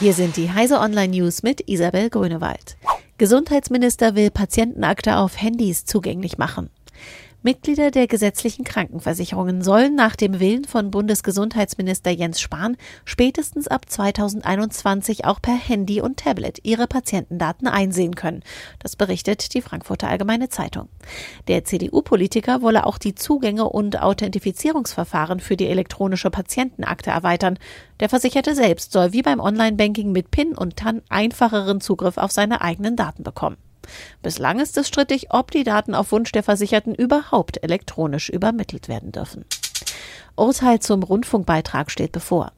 Hier sind die Heise Online News mit Isabel Grünewald. Gesundheitsminister will Patientenakte auf Handys zugänglich machen. Mitglieder der gesetzlichen Krankenversicherungen sollen nach dem Willen von Bundesgesundheitsminister Jens Spahn spätestens ab 2021 auch per Handy und Tablet ihre Patientendaten einsehen können. Das berichtet die Frankfurter Allgemeine Zeitung. Der CDU-Politiker wolle auch die Zugänge und Authentifizierungsverfahren für die elektronische Patientenakte erweitern. Der Versicherte selbst soll wie beim Online-Banking mit PIN und TAN einfacheren Zugriff auf seine eigenen Daten bekommen. Bislang ist es strittig, ob die Daten auf Wunsch der Versicherten überhaupt elektronisch übermittelt werden dürfen. Urteil zum Rundfunkbeitrag steht bevor.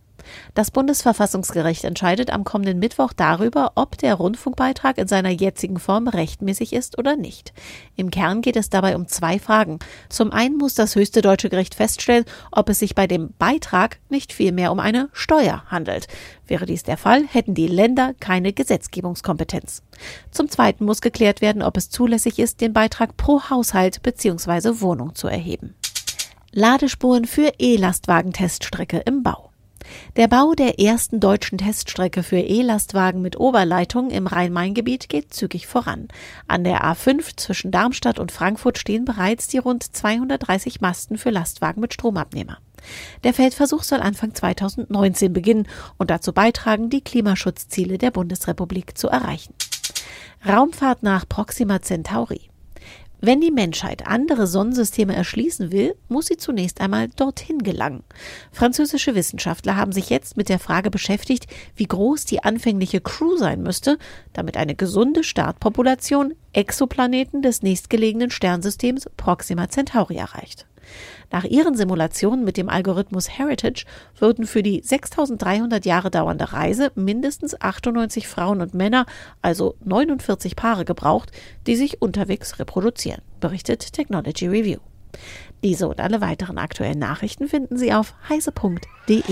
Das Bundesverfassungsgericht entscheidet am kommenden Mittwoch darüber, ob der Rundfunkbeitrag in seiner jetzigen Form rechtmäßig ist oder nicht. Im Kern geht es dabei um zwei Fragen. Zum einen muss das höchste deutsche Gericht feststellen, ob es sich bei dem Beitrag nicht vielmehr um eine Steuer handelt. Wäre dies der Fall, hätten die Länder keine Gesetzgebungskompetenz. Zum Zweiten muss geklärt werden, ob es zulässig ist, den Beitrag pro Haushalt bzw. Wohnung zu erheben. Ladespuren für E-Lastwagen-Teststrecke im Bau. Der Bau der ersten deutschen Teststrecke für E-Lastwagen mit Oberleitung im Rhein-Main-Gebiet geht zügig voran. An der A5 zwischen Darmstadt und Frankfurt stehen bereits die rund 230 Masten für Lastwagen mit Stromabnehmer. Der Feldversuch soll Anfang 2019 beginnen und dazu beitragen, die Klimaschutzziele der Bundesrepublik zu erreichen. Raumfahrt nach Proxima Centauri. Wenn die Menschheit andere Sonnensysteme erschließen will, muss sie zunächst einmal dorthin gelangen. Französische Wissenschaftler haben sich jetzt mit der Frage beschäftigt, wie groß die anfängliche Crew sein müsste, damit eine gesunde Startpopulation Exoplaneten des nächstgelegenen Sternsystems Proxima Centauri erreicht. Nach ihren Simulationen mit dem Algorithmus Heritage würden für die 6300 Jahre dauernde Reise mindestens 98 Frauen und Männer, also 49 Paare gebraucht, die sich unterwegs reproduzieren, berichtet Technology Review. Diese und alle weiteren aktuellen Nachrichten finden Sie auf heise.de.